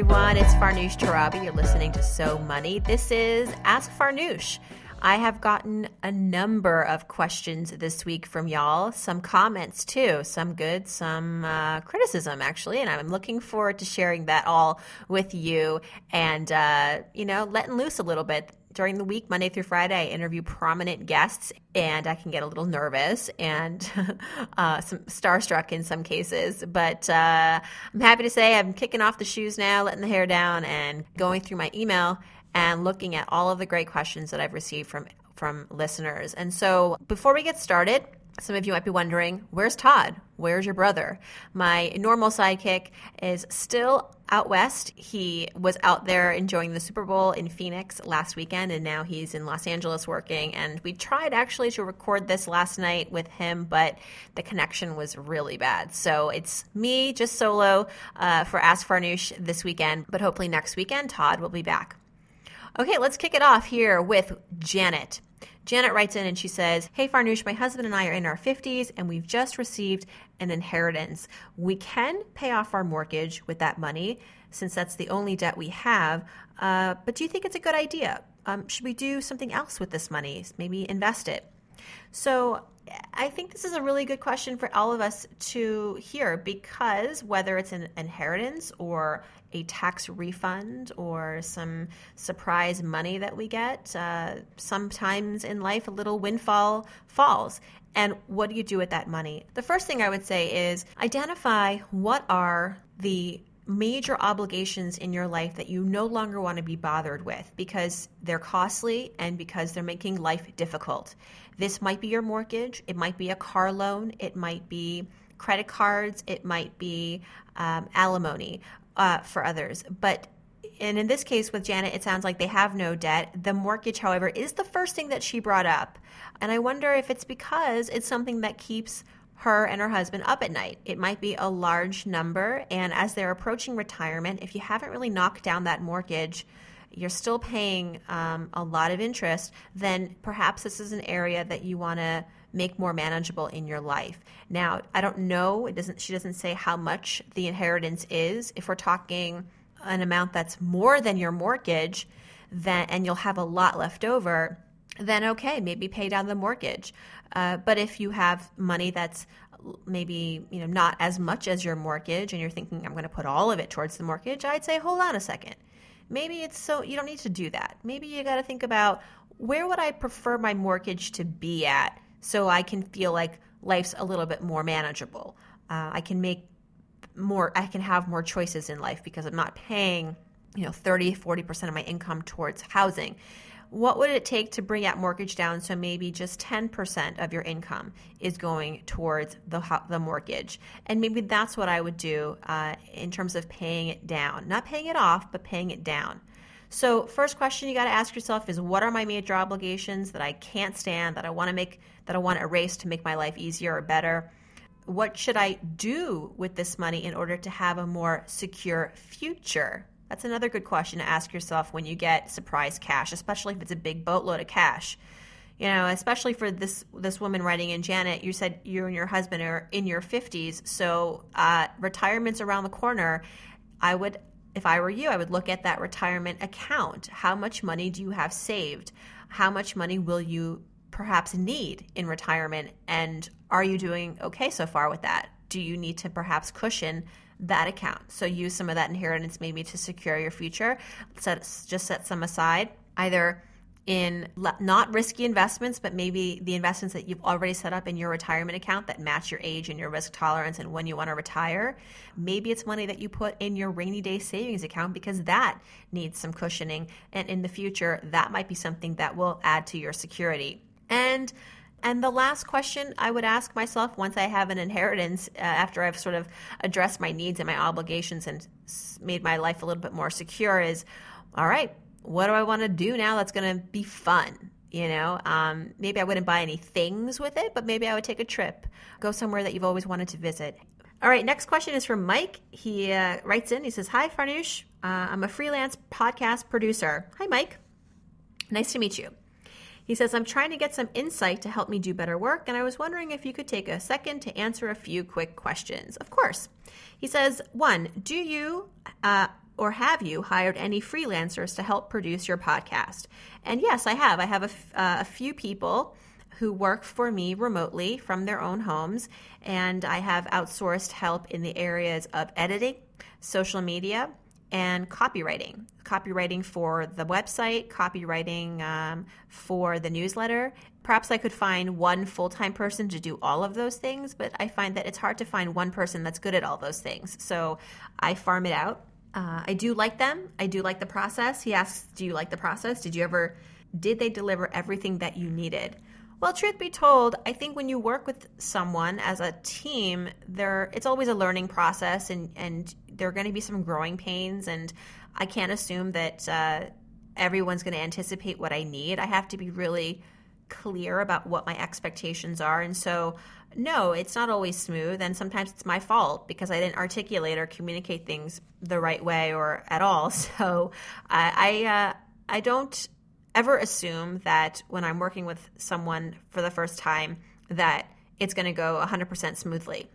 Everyone. It's Farnoosh Torabi. You're listening to So Money. This is Ask Farnoosh. I have gotten a number of questions this week from y'all, some comments too, some good, some uh, criticism actually, and I'm looking forward to sharing that all with you and, uh, you know, letting loose a little bit. During the week, Monday through Friday, I interview prominent guests, and I can get a little nervous and uh, some starstruck in some cases. But uh, I'm happy to say I'm kicking off the shoes now, letting the hair down, and going through my email and looking at all of the great questions that I've received from from listeners. And so, before we get started, some of you might be wondering, where's Todd? Where's your brother? My normal sidekick is still out west. He was out there enjoying the Super Bowl in Phoenix last weekend, and now he's in Los Angeles working. And we tried actually to record this last night with him, but the connection was really bad. So it's me just solo uh, for Ask Farnoosh this weekend, but hopefully next weekend, Todd will be back. Okay, let's kick it off here with Janet. Janet writes in and she says, Hey Farnoosh, my husband and I are in our 50s and we've just received an inheritance. We can pay off our mortgage with that money since that's the only debt we have. Uh, but do you think it's a good idea? Um, should we do something else with this money? Maybe invest it? So I think this is a really good question for all of us to hear because whether it's an inheritance or a tax refund or some surprise money that we get, uh, sometimes in life a little windfall falls. And what do you do with that money? The first thing I would say is identify what are the major obligations in your life that you no longer want to be bothered with because they're costly and because they're making life difficult. This might be your mortgage, it might be a car loan, it might be credit cards, it might be um, alimony uh, for others. But and in this case with Janet, it sounds like they have no debt. The mortgage, however, is the first thing that she brought up. And I wonder if it's because it's something that keeps her and her husband up at night. It might be a large number. And as they're approaching retirement, if you haven't really knocked down that mortgage, you're still paying um, a lot of interest, then perhaps this is an area that you want to make more manageable in your life. Now, I don't know, it doesn't she doesn't say how much the inheritance is. If we're talking an amount that's more than your mortgage, then and you'll have a lot left over, then okay, maybe pay down the mortgage. Uh, but if you have money that's maybe you know not as much as your mortgage, and you're thinking I'm going to put all of it towards the mortgage, I'd say hold on a second. Maybe it's so you don't need to do that. Maybe you got to think about where would I prefer my mortgage to be at so I can feel like life's a little bit more manageable. Uh, I can make more, I can have more choices in life because I'm not paying, you know, 30, 40% of my income towards housing. What would it take to bring that mortgage down so maybe just 10% of your income is going towards the, the mortgage? And maybe that's what I would do uh, in terms of paying it down. Not paying it off, but paying it down. So, first question you got to ask yourself is what are my major obligations that I can't stand, that I want to make, that I want to erase to make my life easier or better? What should I do with this money in order to have a more secure future? That's another good question to ask yourself when you get surprise cash, especially if it's a big boatload of cash. You know, especially for this this woman writing in Janet, you said you and your husband are in your 50s, so uh, retirement's around the corner. I would if I were you, I would look at that retirement account. How much money do you have saved? How much money will you perhaps need in retirement? And are you doing okay so far with that? Do you need to perhaps cushion that account? So use some of that inheritance maybe to secure your future. Set, just set some aside. Either in not risky investments, but maybe the investments that you've already set up in your retirement account that match your age and your risk tolerance and when you want to retire. Maybe it's money that you put in your rainy day savings account because that needs some cushioning. And in the future, that might be something that will add to your security. And And the last question I would ask myself once I have an inheritance, uh, after I've sort of addressed my needs and my obligations and made my life a little bit more secure, is all right, what do I want to do now that's going to be fun? You know, um, maybe I wouldn't buy any things with it, but maybe I would take a trip, go somewhere that you've always wanted to visit. All right, next question is from Mike. He uh, writes in, he says, Hi, Farnoosh. Uh, I'm a freelance podcast producer. Hi, Mike. Nice to meet you. He says, I'm trying to get some insight to help me do better work, and I was wondering if you could take a second to answer a few quick questions. Of course. He says, One, do you uh, or have you hired any freelancers to help produce your podcast? And yes, I have. I have a, f- uh, a few people who work for me remotely from their own homes, and I have outsourced help in the areas of editing, social media, and copywriting. Copywriting for the website, copywriting um, for the newsletter. Perhaps I could find one full time person to do all of those things, but I find that it's hard to find one person that's good at all those things. So I farm it out. Uh, I do like them. I do like the process. He asks, Do you like the process? Did you ever, did they deliver everything that you needed? Well, truth be told, I think when you work with someone as a team, there it's always a learning process, and and there are going to be some growing pains, and I can't assume that uh, everyone's going to anticipate what I need. I have to be really clear about what my expectations are, and so no, it's not always smooth, and sometimes it's my fault because I didn't articulate or communicate things the right way or at all. So I I, uh, I don't ever assume that when I'm working with someone for the first time that it's going to go 100% smoothly.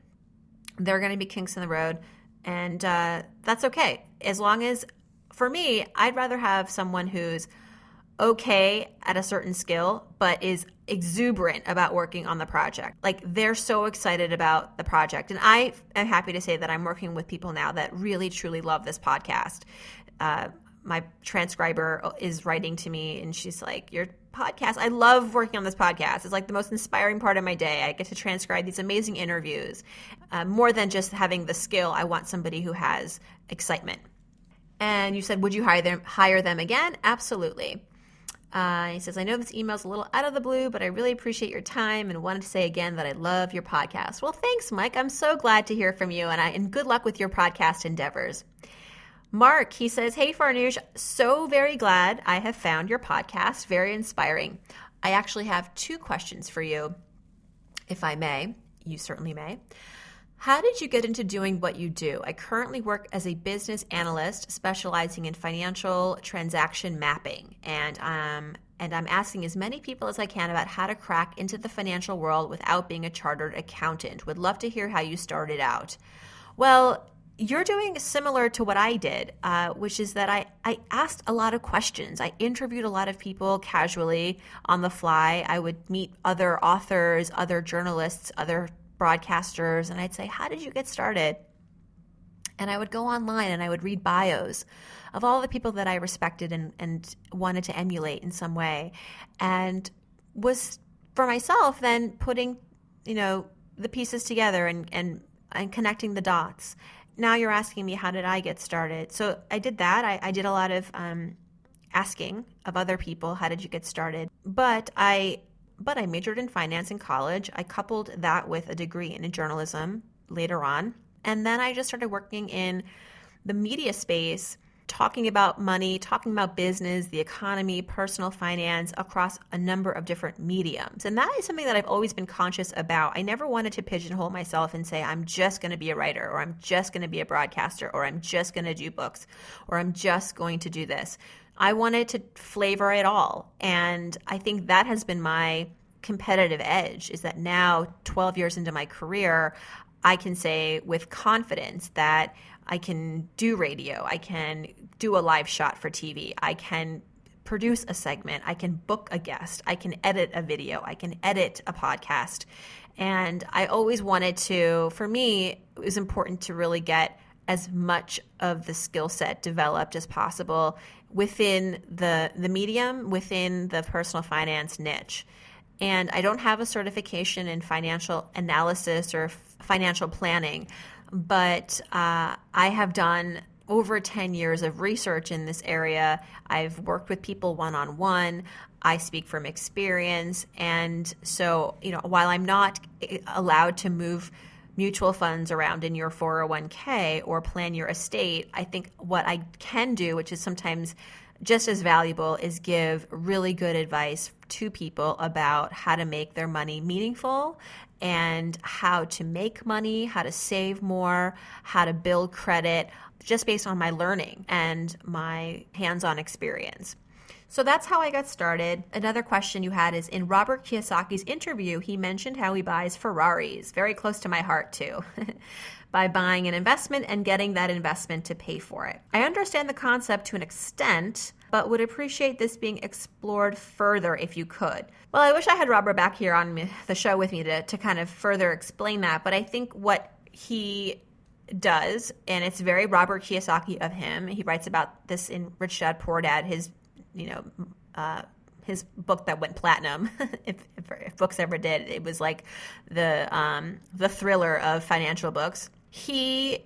There are going to be kinks in the road, and uh, that's okay. As long as, for me, I'd rather have someone who's okay at a certain skill, but is exuberant about working on the project. Like they're so excited about the project. And I am happy to say that I'm working with people now that really, truly love this podcast. Uh, my transcriber is writing to me and she's like, Your podcast, I love working on this podcast. It's like the most inspiring part of my day. I get to transcribe these amazing interviews. Uh, more than just having the skill, I want somebody who has excitement. And you said, Would you hire them, hire them again? Absolutely. Uh, he says, I know this email's a little out of the blue, but I really appreciate your time and wanted to say again that I love your podcast. Well, thanks, Mike. I'm so glad to hear from you, and, I, and good luck with your podcast endeavors. Mark, he says, Hey Farnoosh, so very glad I have found your podcast. Very inspiring. I actually have two questions for you, if I may. You certainly may. How did you get into doing what you do? I currently work as a business analyst specializing in financial transaction mapping, and um, and I'm asking as many people as I can about how to crack into the financial world without being a chartered accountant. Would love to hear how you started out. Well, you're doing similar to what I did, uh, which is that I, I asked a lot of questions. I interviewed a lot of people casually on the fly. I would meet other authors, other journalists, other broadcasters, and I'd say, How did you get started? And I would go online and I would read bios of all the people that I respected and, and wanted to emulate in some way. And was for myself then putting, you know, the pieces together and, and, and connecting the dots now you're asking me how did I get started? So I did that. I, I did a lot of um, asking of other people, how did you get started? But I but I majored in finance in college. I coupled that with a degree in journalism later on. And then I just started working in the media space talking about money, talking about business, the economy, personal finance across a number of different mediums. And that is something that I've always been conscious about. I never wanted to pigeonhole myself and say, I'm just going to be a writer, or I'm just going to be a broadcaster, or I'm just going to do books, or I'm just going to do this. I wanted to flavor it all. And I think that has been my competitive edge is that now, 12 years into my career, I can say with confidence that I can do radio, I can do a live shot for TV, I can produce a segment, I can book a guest, I can edit a video, I can edit a podcast. And I always wanted to, for me, it was important to really get as much of the skill set developed as possible within the the medium, within the personal finance niche. And I don't have a certification in financial analysis or f- financial planning, but uh, I have done over 10 years of research in this area. I've worked with people one on one. I speak from experience. And so, you know, while I'm not allowed to move mutual funds around in your 401k or plan your estate, I think what I can do, which is sometimes just as valuable, is give really good advice to people about how to make their money meaningful and how to make money, how to save more, how to build credit, just based on my learning and my hands on experience. So that's how I got started. Another question you had is in Robert Kiyosaki's interview, he mentioned how he buys Ferraris, very close to my heart too, by buying an investment and getting that investment to pay for it. I understand the concept to an extent, but would appreciate this being explored further if you could. Well, I wish I had Robert back here on the show with me to, to kind of further explain that, but I think what he does, and it's very Robert Kiyosaki of him. He writes about this in Rich Dad Poor Dad, his you know, uh, his book that went platinum, if, if, if, books ever did, it was like the um, the thriller of financial books. He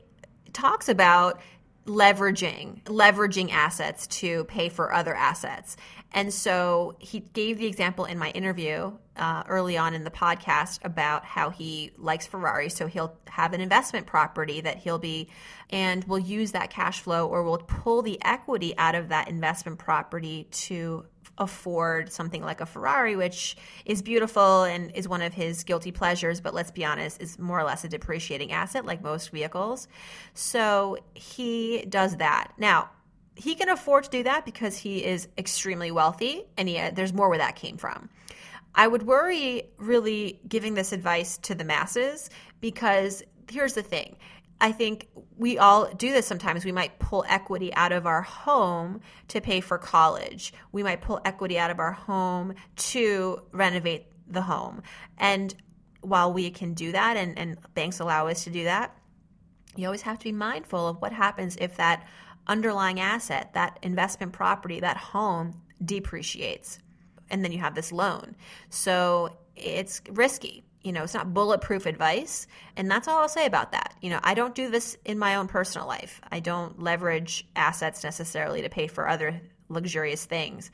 talks about leveraging leveraging assets to pay for other assets and so he gave the example in my interview uh, early on in the podcast about how he likes Ferrari. So he'll have an investment property that he'll be, and will use that cash flow or will pull the equity out of that investment property to afford something like a Ferrari, which is beautiful and is one of his guilty pleasures, but let's be honest, is more or less a depreciating asset like most vehicles. So he does that. Now, he can afford to do that because he is extremely wealthy and he, uh, there's more where that came from. I would worry really giving this advice to the masses because here's the thing. I think we all do this sometimes. We might pull equity out of our home to pay for college. We might pull equity out of our home to renovate the home. And while we can do that and, and banks allow us to do that, you always have to be mindful of what happens if that underlying asset, that investment property, that home depreciates. And then you have this loan. So it's risky. You know, it's not bulletproof advice. And that's all I'll say about that. You know, I don't do this in my own personal life. I don't leverage assets necessarily to pay for other luxurious things.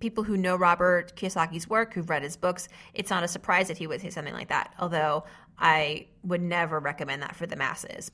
People who know Robert Kiyosaki's work, who've read his books, it's not a surprise that he would say something like that. Although I would never recommend that for the masses.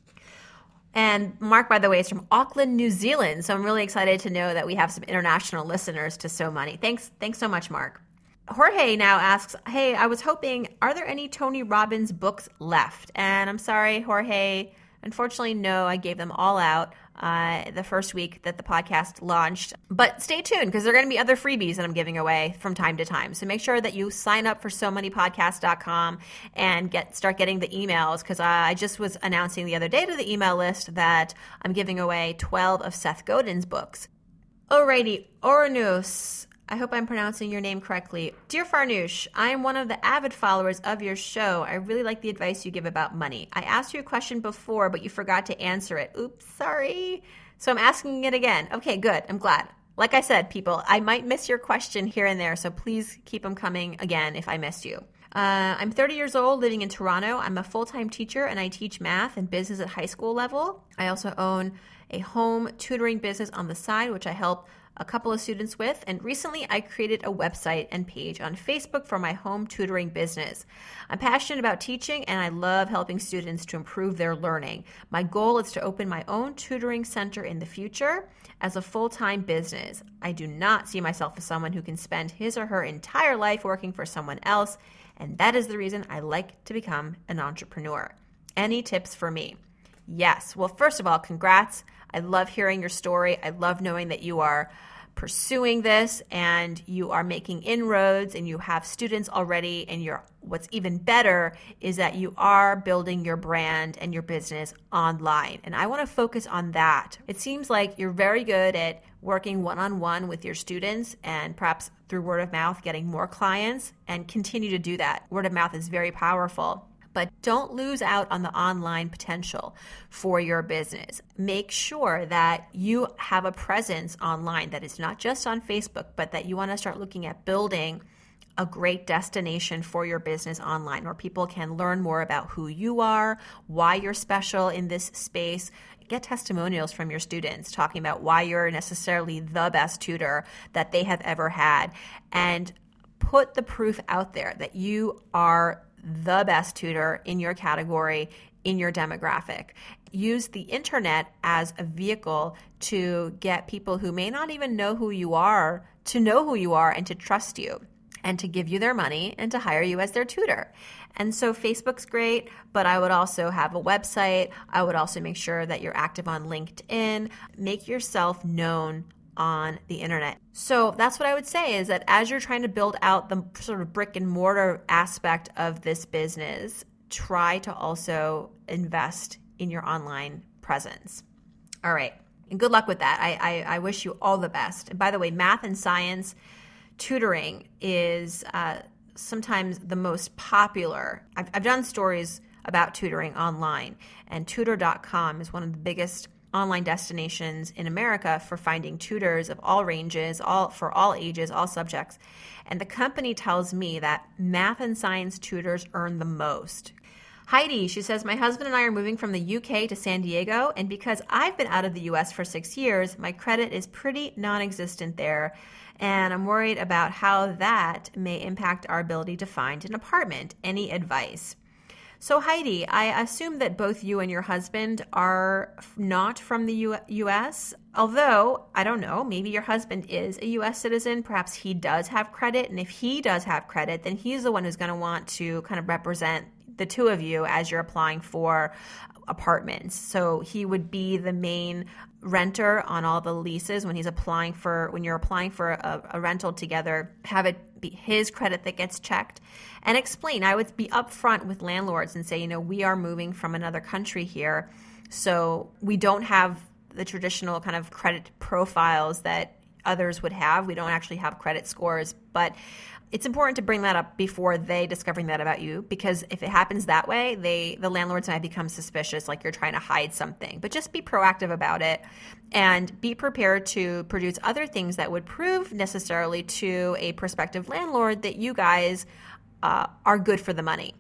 And Mark, by the way, is from Auckland, New Zealand. So I'm really excited to know that we have some international listeners to So Money. Thanks, thanks so much, Mark. Jorge now asks, Hey, I was hoping, are there any Tony Robbins books left? And I'm sorry, Jorge. Unfortunately, no, I gave them all out uh, the first week that the podcast launched. But stay tuned because there are going to be other freebies that I'm giving away from time to time. So make sure that you sign up for so many SoMoneyPodcast.com and get start getting the emails because I just was announcing the other day to the email list that I'm giving away 12 of Seth Godin's books. Alrighty, Ornus I hope I'm pronouncing your name correctly. Dear Farnoosh, I am one of the avid followers of your show. I really like the advice you give about money. I asked you a question before, but you forgot to answer it. Oops, sorry. So I'm asking it again. Okay, good. I'm glad. Like I said, people, I might miss your question here and there, so please keep them coming again if I missed you. Uh, I'm 30 years old, living in Toronto. I'm a full time teacher and I teach math and business at high school level. I also own a home tutoring business on the side, which I help a couple of students with, and recently I created a website and page on Facebook for my home tutoring business. I'm passionate about teaching and I love helping students to improve their learning. My goal is to open my own tutoring center in the future as a full time business. I do not see myself as someone who can spend his or her entire life working for someone else, and that is the reason I like to become an entrepreneur. Any tips for me? Yes. Well, first of all, congrats. I love hearing your story. I love knowing that you are pursuing this and you are making inroads and you have students already and you're what's even better is that you are building your brand and your business online and i want to focus on that it seems like you're very good at working one-on-one with your students and perhaps through word of mouth getting more clients and continue to do that word of mouth is very powerful but don't lose out on the online potential for your business. Make sure that you have a presence online that is not just on Facebook, but that you want to start looking at building a great destination for your business online where people can learn more about who you are, why you're special in this space. Get testimonials from your students talking about why you're necessarily the best tutor that they have ever had. And put the proof out there that you are the best tutor in your category, in your demographic. Use the internet as a vehicle to get people who may not even know who you are to know who you are and to trust you and to give you their money and to hire you as their tutor. And so Facebook's great, but I would also have a website. I would also make sure that you're active on LinkedIn. Make yourself known on the internet. So that's what I would say is that as you're trying to build out the sort of brick and mortar aspect of this business, try to also invest in your online presence. All right. And good luck with that. I, I, I wish you all the best. And by the way, math and science tutoring is uh, sometimes the most popular. I've, I've done stories about tutoring online, and tutor.com is one of the biggest online destinations in America for finding tutors of all ranges, all for all ages, all subjects. And the company tells me that math and science tutors earn the most. Heidi, she says, My husband and I are moving from the UK to San Diego, and because I've been out of the US for six years, my credit is pretty non existent there. And I'm worried about how that may impact our ability to find an apartment. Any advice? So, Heidi, I assume that both you and your husband are not from the U- US. Although, I don't know, maybe your husband is a US citizen. Perhaps he does have credit. And if he does have credit, then he's the one who's going to want to kind of represent the two of you as you're applying for apartments. So he would be the main renter on all the leases when he's applying for when you're applying for a, a, rental together have it be his credit that gets checked. And explain i would be upfront with landlords and say you know we are moving from another country here so we don't have the traditional kind of credit profiles that others would have. We don't actually have credit scores but it's important to bring that up before they discovering that about you because if it happens that way they the landlords might become suspicious like you're trying to hide something. But just be proactive about it and be prepared to produce other things that would prove necessarily to a prospective landlord that you guys uh, are good for the money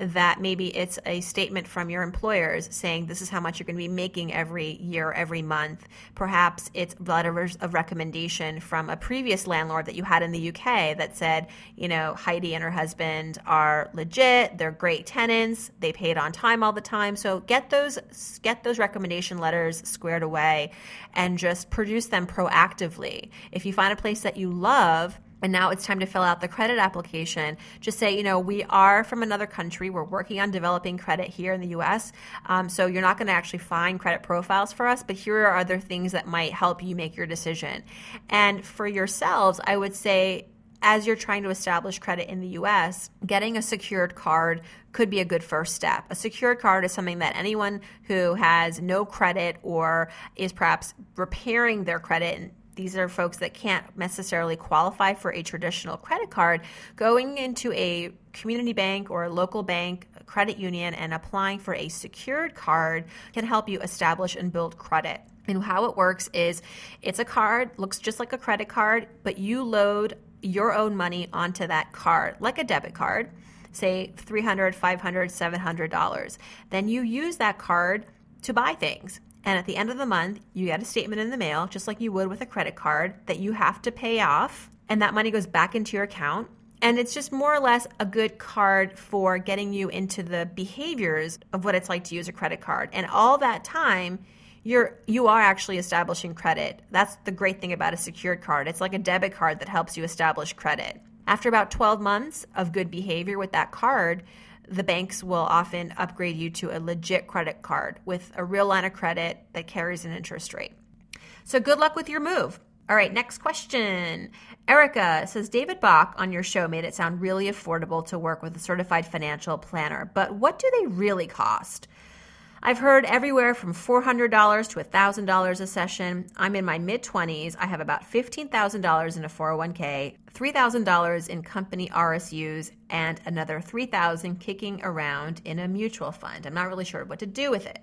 that maybe it's a statement from your employers saying this is how much you're going to be making every year, every month. Perhaps it's letters of recommendation from a previous landlord that you had in the UK that said, you know, Heidi and her husband are legit, they're great tenants, they paid on time all the time. So get those get those recommendation letters squared away and just produce them proactively. If you find a place that you love, and now it's time to fill out the credit application. Just say, you know, we are from another country. We're working on developing credit here in the US. Um, so you're not going to actually find credit profiles for us, but here are other things that might help you make your decision. And for yourselves, I would say, as you're trying to establish credit in the US, getting a secured card could be a good first step. A secured card is something that anyone who has no credit or is perhaps repairing their credit these are folks that can't necessarily qualify for a traditional credit card, going into a community bank or a local bank, a credit union, and applying for a secured card can help you establish and build credit. And how it works is it's a card, looks just like a credit card, but you load your own money onto that card, like a debit card, say $300, $500, $700. Then you use that card to buy things. And at the end of the month, you get a statement in the mail, just like you would with a credit card, that you have to pay off. And that money goes back into your account. And it's just more or less a good card for getting you into the behaviors of what it's like to use a credit card. And all that time, you're you are actually establishing credit. That's the great thing about a secured card. It's like a debit card that helps you establish credit. After about 12 months of good behavior with that card, the banks will often upgrade you to a legit credit card with a real line of credit that carries an interest rate. So good luck with your move. All right, next question. Erica says David Bach on your show made it sound really affordable to work with a certified financial planner, but what do they really cost? I've heard everywhere from $400 to $1,000 a session. I'm in my mid 20s. I have about $15,000 in a 401k, $3,000 in company RSUs, and another $3,000 kicking around in a mutual fund. I'm not really sure what to do with it.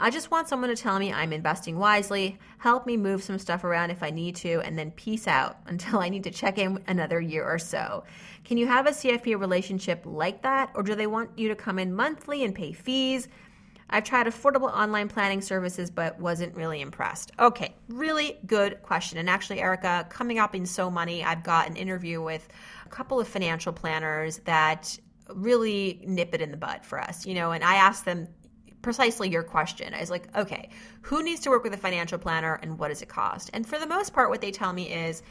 I just want someone to tell me I'm investing wisely, help me move some stuff around if I need to, and then peace out until I need to check in another year or so. Can you have a CFP relationship like that, or do they want you to come in monthly and pay fees? I've tried affordable online planning services, but wasn't really impressed. Okay, really good question. And actually, Erica, coming up in So Money, I've got an interview with a couple of financial planners that really nip it in the bud for us, you know, and I asked them precisely your question. I was like, okay, who needs to work with a financial planner and what does it cost? And for the most part, what they tell me is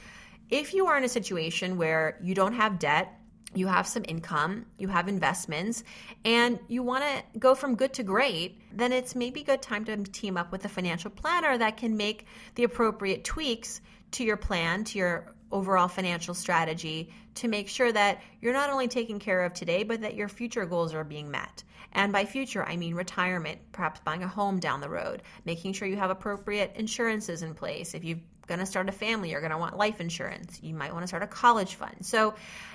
if you are in a situation where you don't have debt, you have some income, you have investments, and you want to go from good to great, then it's maybe good time to team up with a financial planner that can make the appropriate tweaks to your plan, to your overall financial strategy to make sure that you're not only taking care of today, but that your future goals are being met. And by future, I mean retirement, perhaps buying a home down the road, making sure you have appropriate insurances in place. If you're going to start a family, you're going to want life insurance. You might want to start a college fund. So,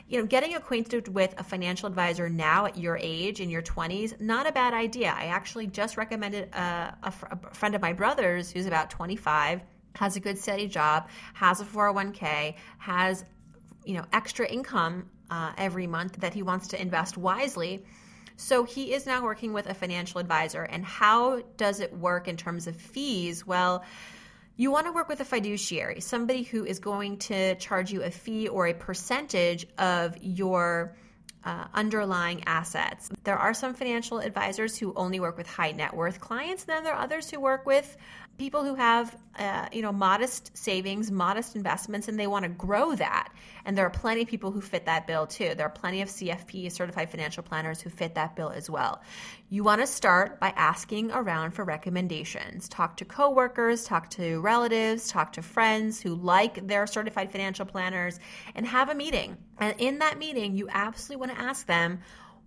you know, getting acquainted with a financial advisor now at your age in your 20s, not a bad idea. I actually just recommended a, a, a friend of my brother's who's about 25 has a good steady job, has a 401k, has you know extra income uh, every month that he wants to invest wisely so he is now working with a financial advisor. And how does it work in terms of fees? Well, you want to work with a fiduciary, somebody who is going to charge you a fee or a percentage of your uh, underlying assets. There are some financial advisors who only work with high net worth clients, and then there are others who work with people who have uh, you know modest savings, modest investments, and they want to grow that. And there are plenty of people who fit that bill too. There are plenty of CFP certified financial planners who fit that bill as well. You want to start by asking around for recommendations. Talk to coworkers, talk to relatives, talk to friends who like their certified financial planners, and have a meeting. And in that meeting, you absolutely want to ask them,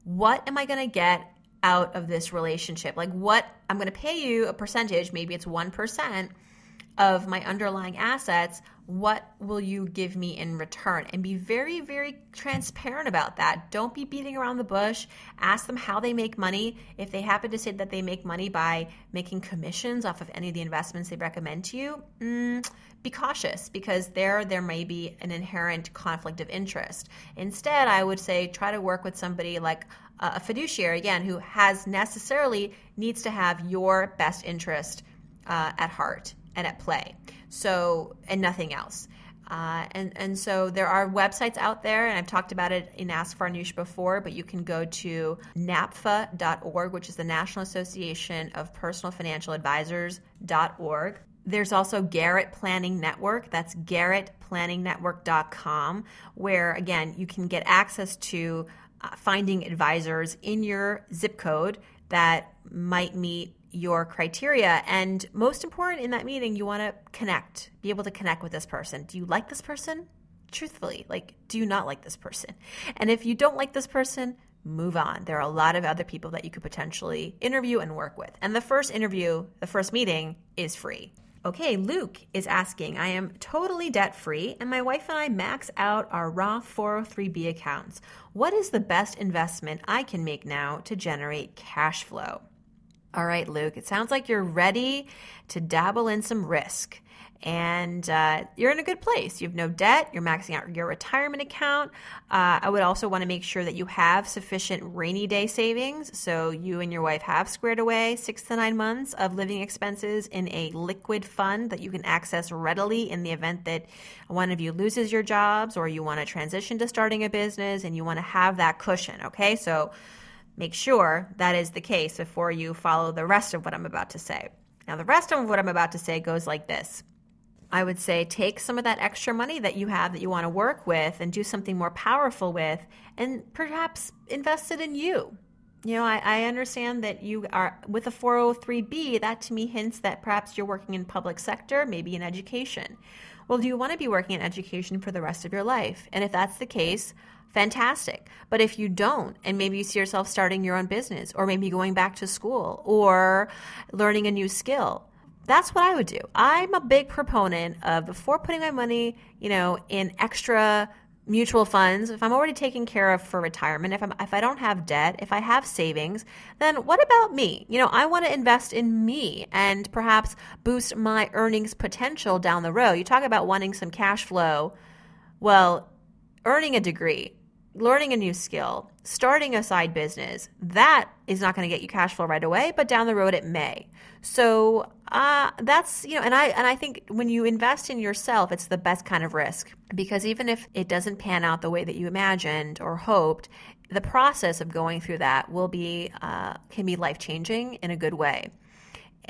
"What am I going to get?" Out of this relationship? Like, what I'm going to pay you a percentage, maybe it's 1% of my underlying assets. What will you give me in return? And be very, very transparent about that. Don't be beating around the bush. Ask them how they make money. If they happen to say that they make money by making commissions off of any of the investments they recommend to you, mm, be cautious because there there may be an inherent conflict of interest. Instead, I would say try to work with somebody like a fiduciary again who has necessarily needs to have your best interest uh, at heart and at play. So and nothing else. Uh, and, and so there are websites out there, and I've talked about it in Ask Farnoosh before, but you can go to NAPFA.org, which is the National Association of Personal Financial Advisors.org. There's also Garrett Planning Network. That's garrettplanningnetwork.com, where again, you can get access to finding advisors in your zip code that might meet your criteria. And most important in that meeting, you want to connect, be able to connect with this person. Do you like this person? Truthfully, like, do you not like this person? And if you don't like this person, move on. There are a lot of other people that you could potentially interview and work with. And the first interview, the first meeting is free. Okay, Luke is asking I am totally debt free, and my wife and I max out our Roth 403b accounts. What is the best investment I can make now to generate cash flow? All right, Luke, it sounds like you're ready to dabble in some risk and uh, you're in a good place. You have no debt. You're maxing out your retirement account. Uh, I would also want to make sure that you have sufficient rainy day savings. So you and your wife have squared away six to nine months of living expenses in a liquid fund that you can access readily in the event that one of you loses your jobs or you want to transition to starting a business and you want to have that cushion. Okay, so make sure that is the case before you follow the rest of what I'm about to say. Now, the rest of what I'm about to say goes like this. I would say take some of that extra money that you have that you want to work with and do something more powerful with, and perhaps invest it in you. You know, I, I understand that you are with a 403b, that to me hints that perhaps you're working in public sector, maybe in education. Well, do you want to be working in education for the rest of your life? And if that's the case, fantastic. But if you don't, and maybe you see yourself starting your own business, or maybe going back to school, or learning a new skill, that's what I would do. I'm a big proponent of before putting my money, you know, in extra mutual funds, if I'm already taken care of for retirement, if I'm if I don't have debt, if I have savings, then what about me? You know, I want to invest in me and perhaps boost my earnings potential down the road. You talk about wanting some cash flow. Well, earning a degree, learning a new skill, starting a side business, that is not going to get you cash flow right away, but down the road it may. So uh, that's you know, and I and I think when you invest in yourself, it's the best kind of risk because even if it doesn't pan out the way that you imagined or hoped, the process of going through that will be uh, can be life changing in a good way.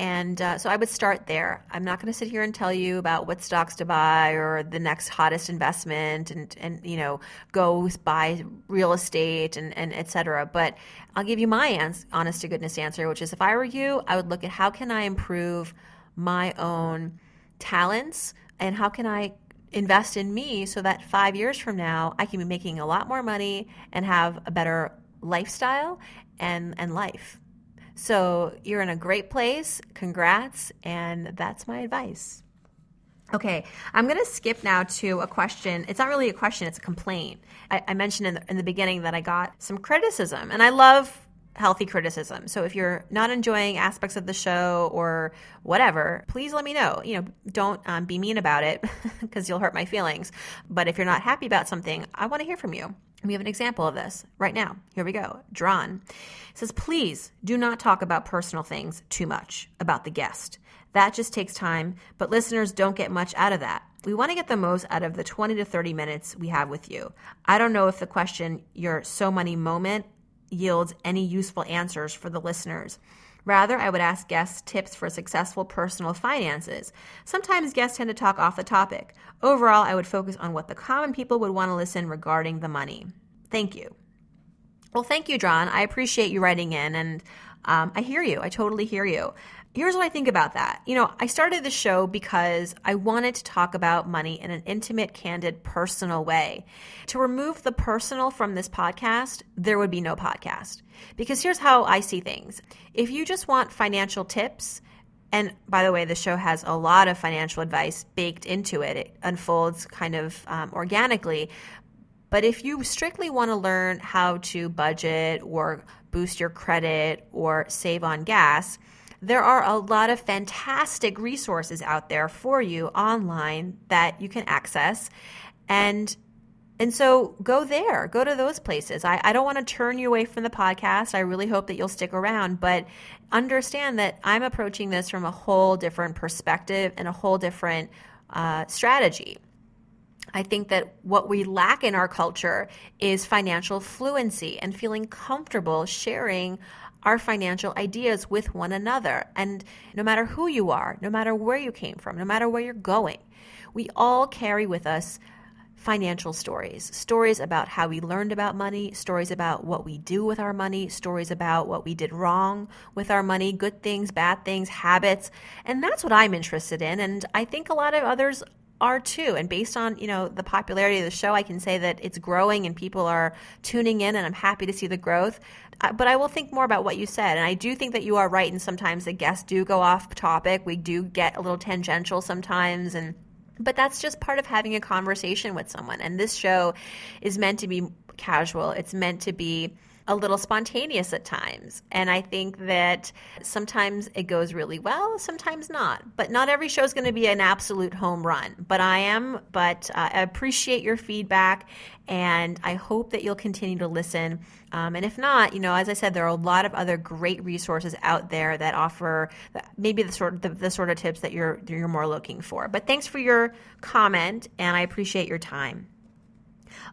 And uh, so I would start there. I'm not going to sit here and tell you about what stocks to buy or the next hottest investment and, and you know, go buy real estate and, and et cetera. But I'll give you my ans- honest to goodness answer, which is if I were you, I would look at how can I improve my own talents and how can I invest in me so that five years from now I can be making a lot more money and have a better lifestyle and, and life. So you're in a great place. Congrats. And that's my advice. Okay, I'm going to skip now to a question. It's not really a question, it's a complaint. I, I mentioned in the, in the beginning that I got some criticism, and I love healthy criticism. So if you're not enjoying aspects of the show or whatever, please let me know. You know, don't um, be mean about it because you'll hurt my feelings. But if you're not happy about something, I want to hear from you. We have an example of this right now. Here we go. Drawn says, please do not talk about personal things too much about the guest. That just takes time, but listeners don't get much out of that. We want to get the most out of the 20 to 30 minutes we have with you. I don't know if the question, your so money moment, yields any useful answers for the listeners. Rather, I would ask guests tips for successful personal finances. Sometimes guests tend to talk off the topic. Overall, I would focus on what the common people would want to listen regarding the money. Thank you. Well, thank you, John. I appreciate you writing in, and um, I hear you. I totally hear you. Here's what I think about that. You know, I started the show because I wanted to talk about money in an intimate, candid, personal way. To remove the personal from this podcast, there would be no podcast. Because here's how I see things if you just want financial tips, and by the way, the show has a lot of financial advice baked into it. It unfolds kind of um, organically. But if you strictly want to learn how to budget or boost your credit or save on gas, there are a lot of fantastic resources out there for you online that you can access. And and so go there, go to those places. I, I don't want to turn you away from the podcast. I really hope that you'll stick around, but understand that I'm approaching this from a whole different perspective and a whole different uh, strategy. I think that what we lack in our culture is financial fluency and feeling comfortable sharing our financial ideas with one another. And no matter who you are, no matter where you came from, no matter where you're going, we all carry with us financial stories stories about how we learned about money, stories about what we do with our money, stories about what we did wrong with our money, good things, bad things, habits. And that's what I'm interested in. And I think a lot of others are too. And based on, you know, the popularity of the show, I can say that it's growing and people are tuning in and I'm happy to see the growth. But I will think more about what you said. And I do think that you are right. And sometimes the guests do go off topic. We do get a little tangential sometimes. And but that's just part of having a conversation with someone. And this show is meant to be casual. It's meant to be a little spontaneous at times. And I think that sometimes it goes really well, sometimes not. But not every show is going to be an absolute home run. But I am, but uh, I appreciate your feedback and I hope that you'll continue to listen. Um, and if not, you know, as I said, there are a lot of other great resources out there that offer maybe the sort of, the, the sort of tips that you're you're more looking for. But thanks for your comment, and I appreciate your time.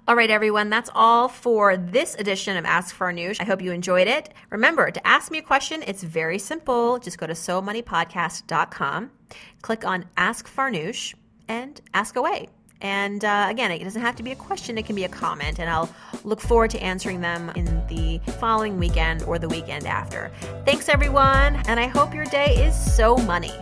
All right, everyone, that's all for this edition of Ask Farnoosh. I hope you enjoyed it. Remember, to ask me a question, it's very simple. Just go to somoneypodcast.com, click on Ask Farnoosh, and ask away. And uh, again, it doesn't have to be a question, it can be a comment, and I'll look forward to answering them in the following weekend or the weekend after. Thanks, everyone, and I hope your day is so money.